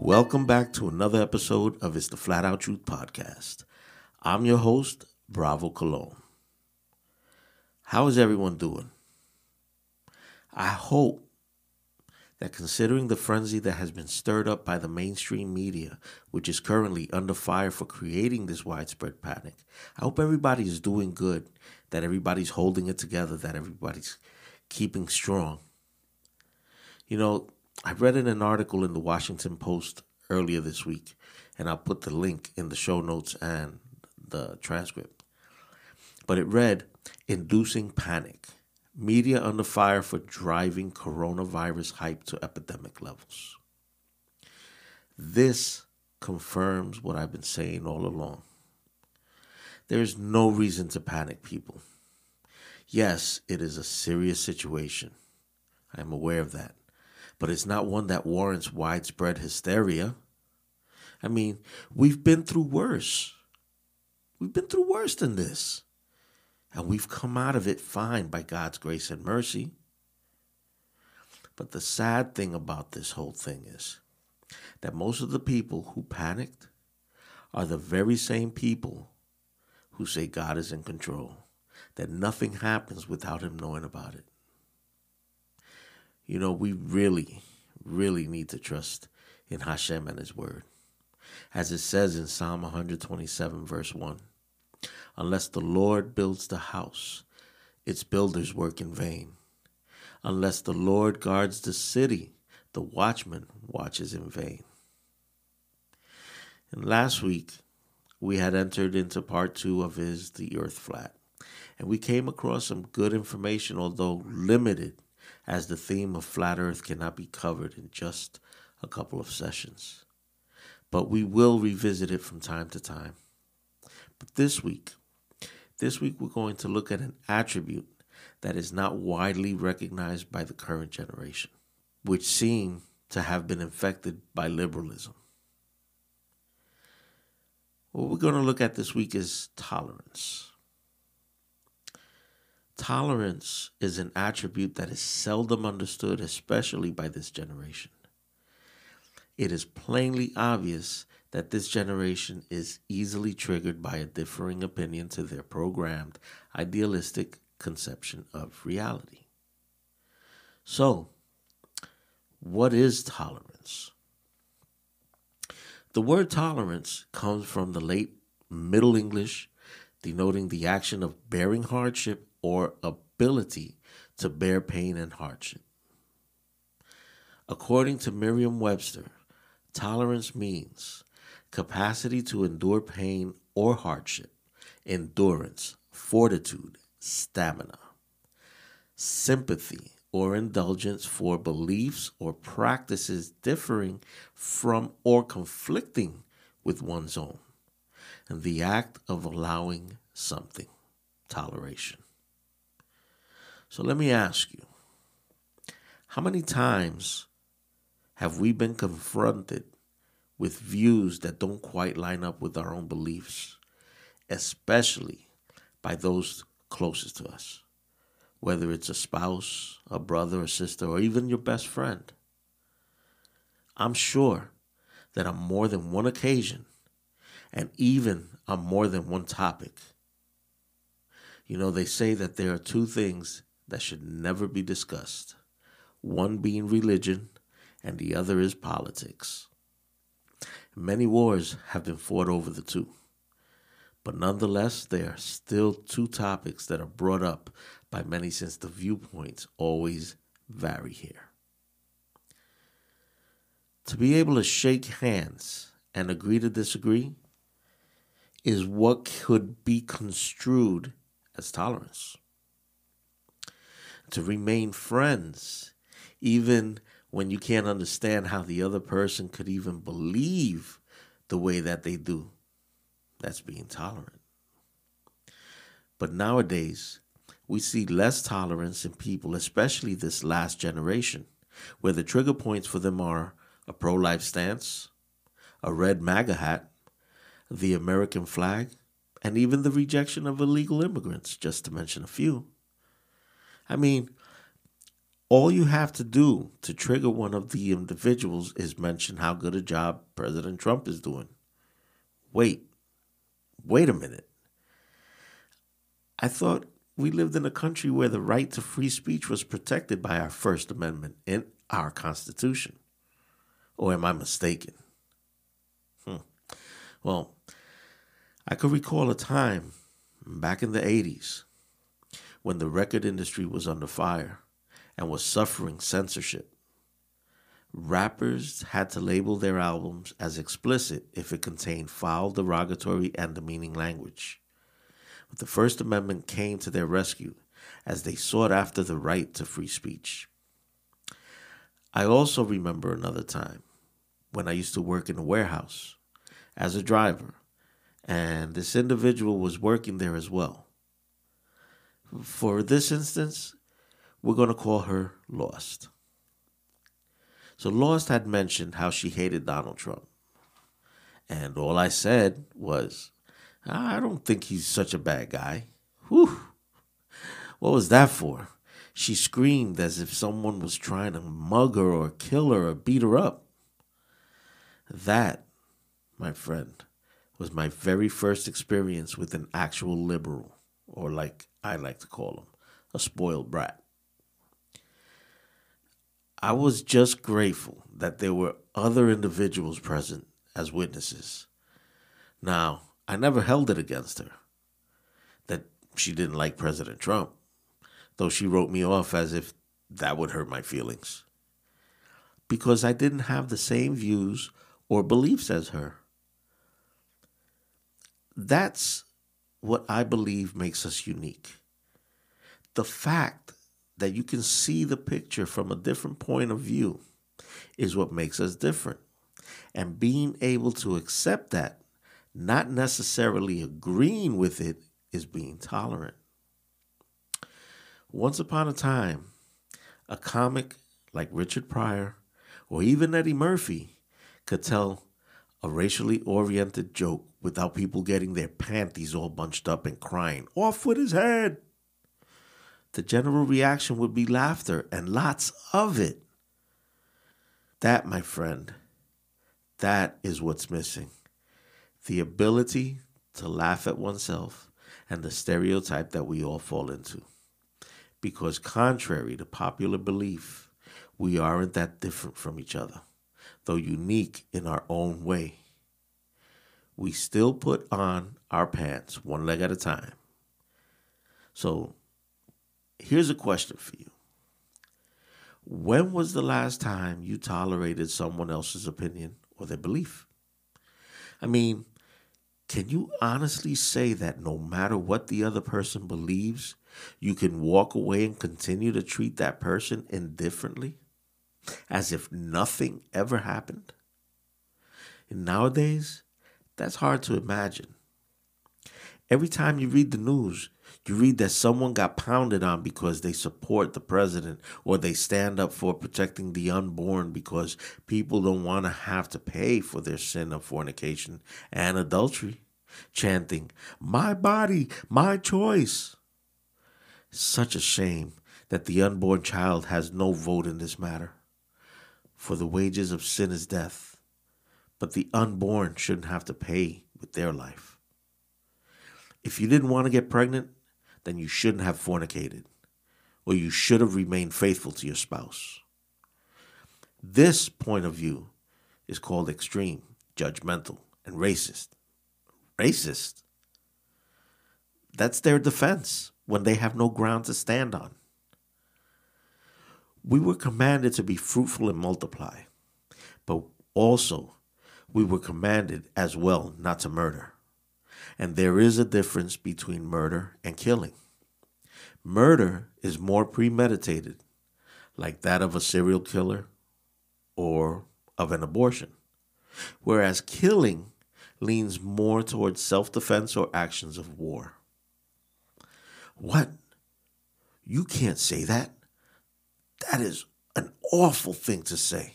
Welcome back to another episode of It's the Flat Out Truth Podcast. I'm your host, Bravo Cologne. How is everyone doing? I hope that considering the frenzy that has been stirred up by the mainstream media, which is currently under fire for creating this widespread panic, I hope everybody is doing good, that everybody's holding it together, that everybody's keeping strong. You know, I read in an article in the Washington Post earlier this week, and I'll put the link in the show notes and the transcript. But it read Inducing Panic Media under fire for driving coronavirus hype to epidemic levels. This confirms what I've been saying all along. There is no reason to panic, people. Yes, it is a serious situation. I am aware of that but it's not one that warrants widespread hysteria. I mean, we've been through worse. We've been through worse than this. And we've come out of it fine by God's grace and mercy. But the sad thing about this whole thing is that most of the people who panicked are the very same people who say God is in control, that nothing happens without Him knowing about it you know, we really, really need to trust in Hashem and His Word. As it says in Psalm 127, verse 1 Unless the Lord builds the house, its builders work in vain. Unless the Lord guards the city, the watchman watches in vain. And last week, we had entered into part two of his The Earth Flat, and we came across some good information, although limited as the theme of flat earth cannot be covered in just a couple of sessions. But we will revisit it from time to time. But this week, this week we're going to look at an attribute that is not widely recognized by the current generation, which seem to have been infected by liberalism. What we're going to look at this week is tolerance. Tolerance is an attribute that is seldom understood, especially by this generation. It is plainly obvious that this generation is easily triggered by a differing opinion to their programmed, idealistic conception of reality. So, what is tolerance? The word tolerance comes from the late Middle English, denoting the action of bearing hardship or ability to bear pain and hardship. According to Merriam Webster, tolerance means capacity to endure pain or hardship, endurance, fortitude, stamina, sympathy or indulgence for beliefs or practices differing from or conflicting with one's own, and the act of allowing something, toleration. So let me ask you how many times have we been confronted with views that don't quite line up with our own beliefs, especially by those closest to us? Whether it's a spouse, a brother, a sister, or even your best friend. I'm sure that on more than one occasion, and even on more than one topic, you know, they say that there are two things that should never be discussed, one being religion and the other is politics. Many wars have been fought over the two, but nonetheless, there are still two topics that are brought up by many since the viewpoints always vary here. To be able to shake hands and agree to disagree is what could be construed as tolerance. To remain friends, even when you can't understand how the other person could even believe the way that they do. That's being tolerant. But nowadays, we see less tolerance in people, especially this last generation, where the trigger points for them are a pro life stance, a red MAGA hat, the American flag, and even the rejection of illegal immigrants, just to mention a few. I mean, all you have to do to trigger one of the individuals is mention how good a job President Trump is doing. Wait, wait a minute. I thought we lived in a country where the right to free speech was protected by our First Amendment in our Constitution. Or am I mistaken? Hmm. Well, I could recall a time back in the 80s when the record industry was under fire and was suffering censorship. Rappers had to label their albums as explicit if it contained foul, derogatory, and demeaning language. But the First Amendment came to their rescue as they sought after the right to free speech. I also remember another time when I used to work in a warehouse as a driver, and this individual was working there as well. For this instance, we're going to call her Lost. So Lost had mentioned how she hated Donald Trump. And all I said was, I don't think he's such a bad guy. Whew. What was that for? She screamed as if someone was trying to mug her or kill her or beat her up. That, my friend, was my very first experience with an actual liberal, or like I like to call him, a spoiled brat. I was just grateful that there were other individuals present as witnesses. Now, I never held it against her that she didn't like President Trump, though she wrote me off as if that would hurt my feelings. Because I didn't have the same views or beliefs as her. That's what I believe makes us unique. The fact that you can see the picture from a different point of view is what makes us different. And being able to accept that not necessarily agreeing with it is being tolerant. Once upon a time, a comic like Richard Pryor or even Eddie Murphy could tell a racially oriented joke without people getting their panties all bunched up and crying, Off with his head! The general reaction would be laughter and lots of it. That, my friend, that is what's missing the ability to laugh at oneself and the stereotype that we all fall into. Because, contrary to popular belief, we aren't that different from each other, though unique in our own way. We still put on our pants one leg at a time. So, here's a question for you When was the last time you tolerated someone else's opinion or their belief? I mean, can you honestly say that no matter what the other person believes, you can walk away and continue to treat that person indifferently? As if nothing ever happened? And nowadays, that's hard to imagine. Every time you read the news, you read that someone got pounded on because they support the president or they stand up for protecting the unborn because people don't want to have to pay for their sin of fornication and adultery, chanting, My body, my choice. Such a shame that the unborn child has no vote in this matter. For the wages of sin is death, but the unborn shouldn't have to pay with their life. If you didn't want to get pregnant, then you shouldn't have fornicated, or you should have remained faithful to your spouse. This point of view is called extreme, judgmental, and racist. Racist? That's their defense when they have no ground to stand on. We were commanded to be fruitful and multiply, but also we were commanded as well not to murder. And there is a difference between murder and killing. Murder is more premeditated, like that of a serial killer or of an abortion, whereas killing leans more towards self defense or actions of war. What? You can't say that. That is an awful thing to say.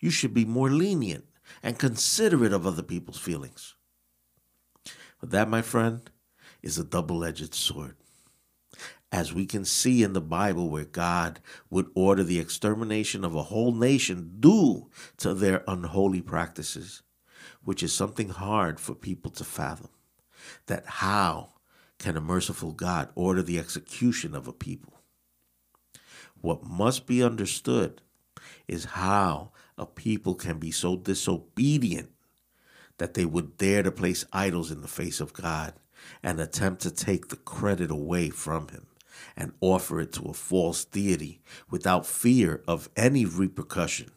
You should be more lenient and considerate of other people's feelings. But that, my friend, is a double edged sword. As we can see in the Bible, where God would order the extermination of a whole nation due to their unholy practices, which is something hard for people to fathom. That how can a merciful God order the execution of a people? What must be understood is how a people can be so disobedient that they would dare to place idols in the face of God and attempt to take the credit away from Him and offer it to a false deity without fear of any repercussion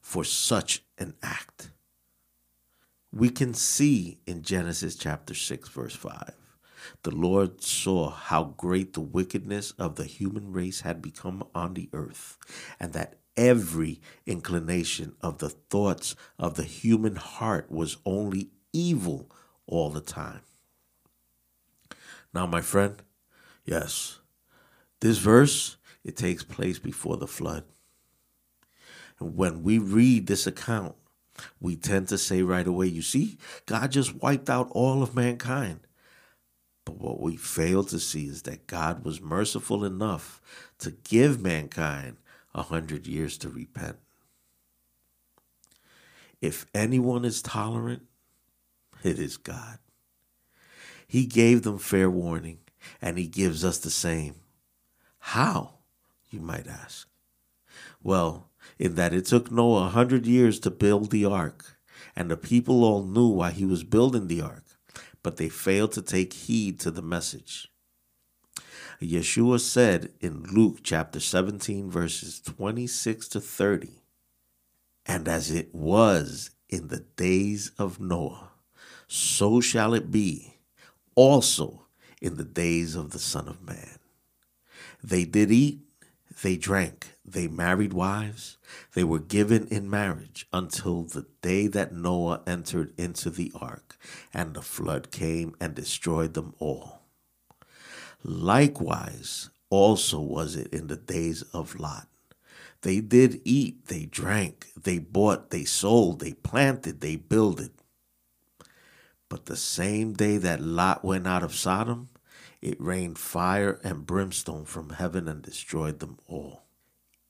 for such an act. We can see in Genesis chapter 6, verse 5 the Lord saw how great the wickedness of the human race had become on the earth, and that every inclination of the thoughts of the human heart was only evil all the time. Now, my friend, yes, this verse it takes place before the flood. And when we read this account, we tend to say right away, you see, God just wiped out all of mankind. But what we fail to see is that God was merciful enough to give mankind a hundred years to repent. If anyone is tolerant, it is God. He gave them fair warning, and He gives us the same. How, you might ask? Well, in that it took Noah a hundred years to build the ark, and the people all knew why he was building the ark but they failed to take heed to the message. Yeshua said in Luke chapter 17, verses 26 to 30, And as it was in the days of Noah, so shall it be also in the days of the Son of Man. They did eat, they drank, they married wives, they were given in marriage until the day that Noah entered into the ark, and the flood came and destroyed them all. Likewise, also was it in the days of Lot. They did eat, they drank, they bought, they sold, they planted, they builded. But the same day that Lot went out of Sodom, it rained fire and brimstone from heaven and destroyed them all.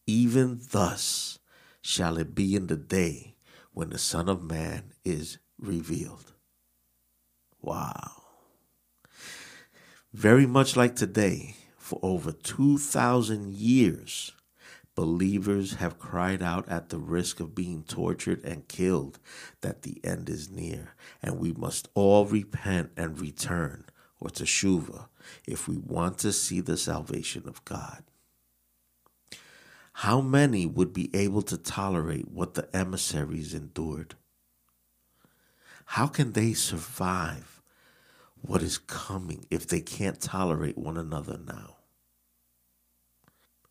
Even thus shall it be in the day when the Son of Man is revealed. Wow. Very much like today, for over 2,000 years, believers have cried out at the risk of being tortured and killed that the end is near, and we must all repent and return, or teshuva, if we want to see the salvation of God. How many would be able to tolerate what the emissaries endured? How can they survive what is coming if they can't tolerate one another now?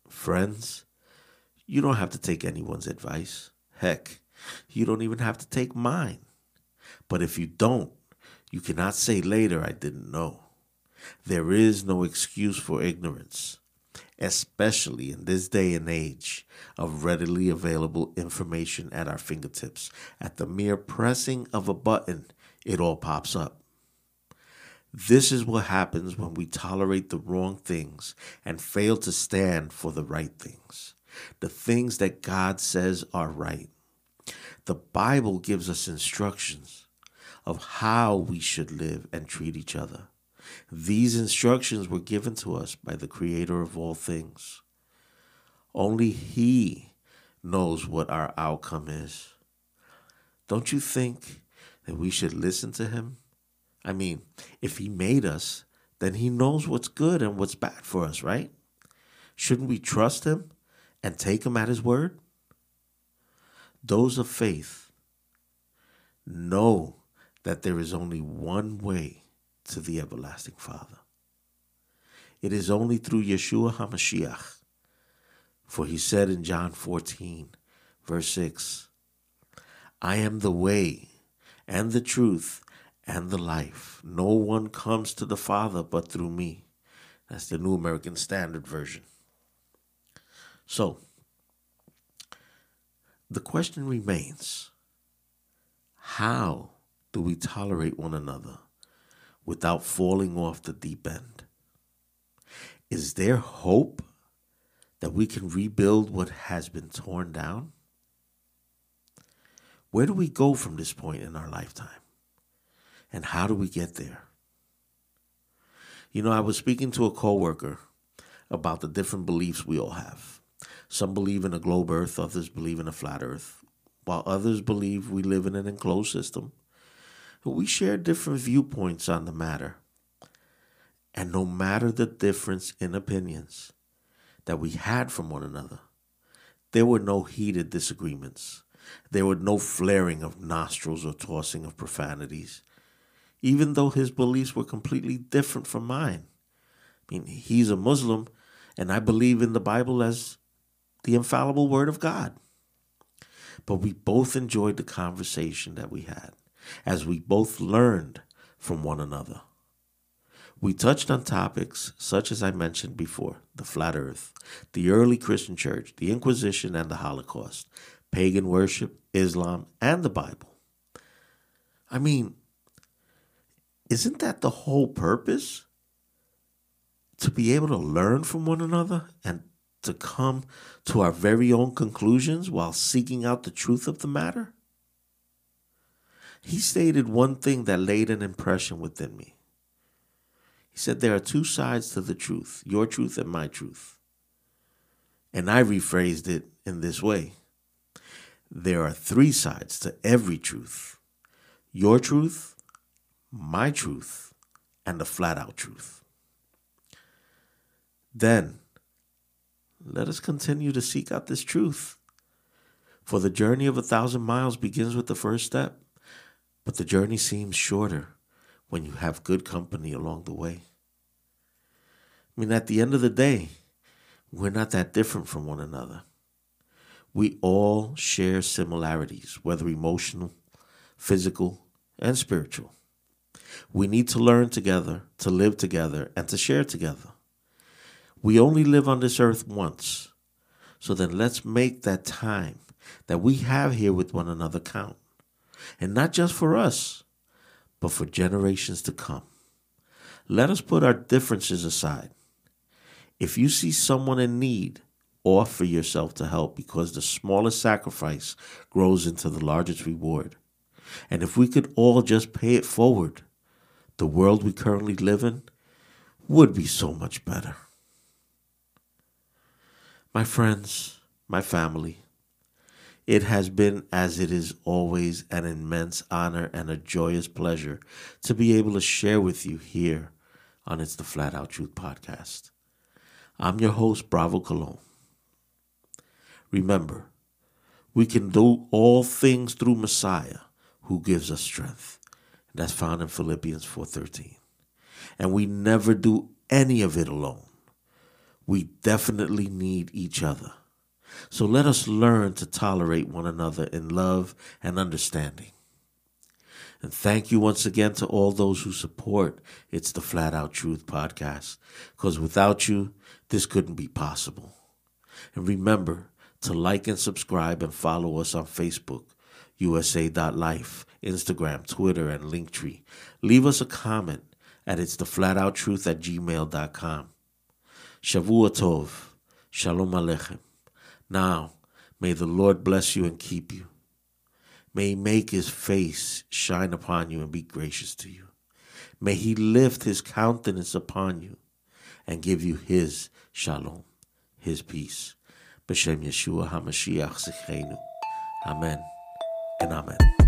Friends, you don't have to take anyone's advice. Heck, you don't even have to take mine. But if you don't, you cannot say later, I didn't know. There is no excuse for ignorance especially in this day and age of readily available information at our fingertips. At the mere pressing of a button, it all pops up. This is what happens when we tolerate the wrong things and fail to stand for the right things, the things that God says are right. The Bible gives us instructions of how we should live and treat each other. These instructions were given to us by the Creator of all things. Only He knows what our outcome is. Don't you think that we should listen to Him? I mean, if He made us, then He knows what's good and what's bad for us, right? Shouldn't we trust Him and take Him at His word? Those of faith know that there is only one way to the everlasting Father. It is only through Yeshua HaMashiach. For he said in John 14, verse 6, I am the way and the truth and the life. No one comes to the Father but through me. That's the New American Standard Version. So, the question remains how do we tolerate one another without falling off the deep end? Is there hope that we can rebuild what has been torn down? Where do we go from this point in our lifetime? And how do we get there? You know, I was speaking to a coworker about the different beliefs we all have. Some believe in a globe earth, others believe in a flat earth, while others believe we live in an enclosed system. We share different viewpoints on the matter. And no matter the difference in opinions that we had from one another, there were no heated disagreements. There were no flaring of nostrils or tossing of profanities, even though his beliefs were completely different from mine. I mean, he's a Muslim, and I believe in the Bible as the infallible Word of God. But we both enjoyed the conversation that we had as we both learned from one another. We touched on topics such as I mentioned before the flat earth, the early Christian church, the Inquisition, and the Holocaust, pagan worship, Islam, and the Bible. I mean, isn't that the whole purpose? To be able to learn from one another and to come to our very own conclusions while seeking out the truth of the matter? He stated one thing that laid an impression within me. He said, There are two sides to the truth your truth and my truth. And I rephrased it in this way there are three sides to every truth your truth, my truth, and the flat out truth. Then, let us continue to seek out this truth. For the journey of a thousand miles begins with the first step, but the journey seems shorter when you have good company along the way. I mean, at the end of the day, we're not that different from one another. We all share similarities, whether emotional, physical, and spiritual. We need to learn together, to live together, and to share together. We only live on this earth once, so then let's make that time that we have here with one another count. And not just for us, but for generations to come. Let us put our differences aside. If you see someone in need, offer yourself to help because the smallest sacrifice grows into the largest reward. And if we could all just pay it forward, the world we currently live in would be so much better. My friends, my family, it has been, as it is always, an immense honor and a joyous pleasure to be able to share with you here on It's the Flat Out Truth podcast. I'm your host, Bravo Cologne. Remember, we can do all things through Messiah who gives us strength. That's found in Philippians 4:13. And we never do any of it alone. We definitely need each other. So let us learn to tolerate one another in love and understanding. And thank you once again to all those who support It's the Flat Out Truth podcast, because without you, this couldn't be possible. And remember, to like and subscribe and follow us on Facebook, USA.life, Instagram, Twitter, and Linktree. Leave us a comment at it's the flat out truth at gmail.com. Shavua Shalom Alechem. Now, may the Lord bless you and keep you. May he make his face shine upon you and be gracious to you. May he lift his countenance upon you and give you his shalom, his peace. B'Shem Yeshua HaMashiach Zichreinu. Amen and amen.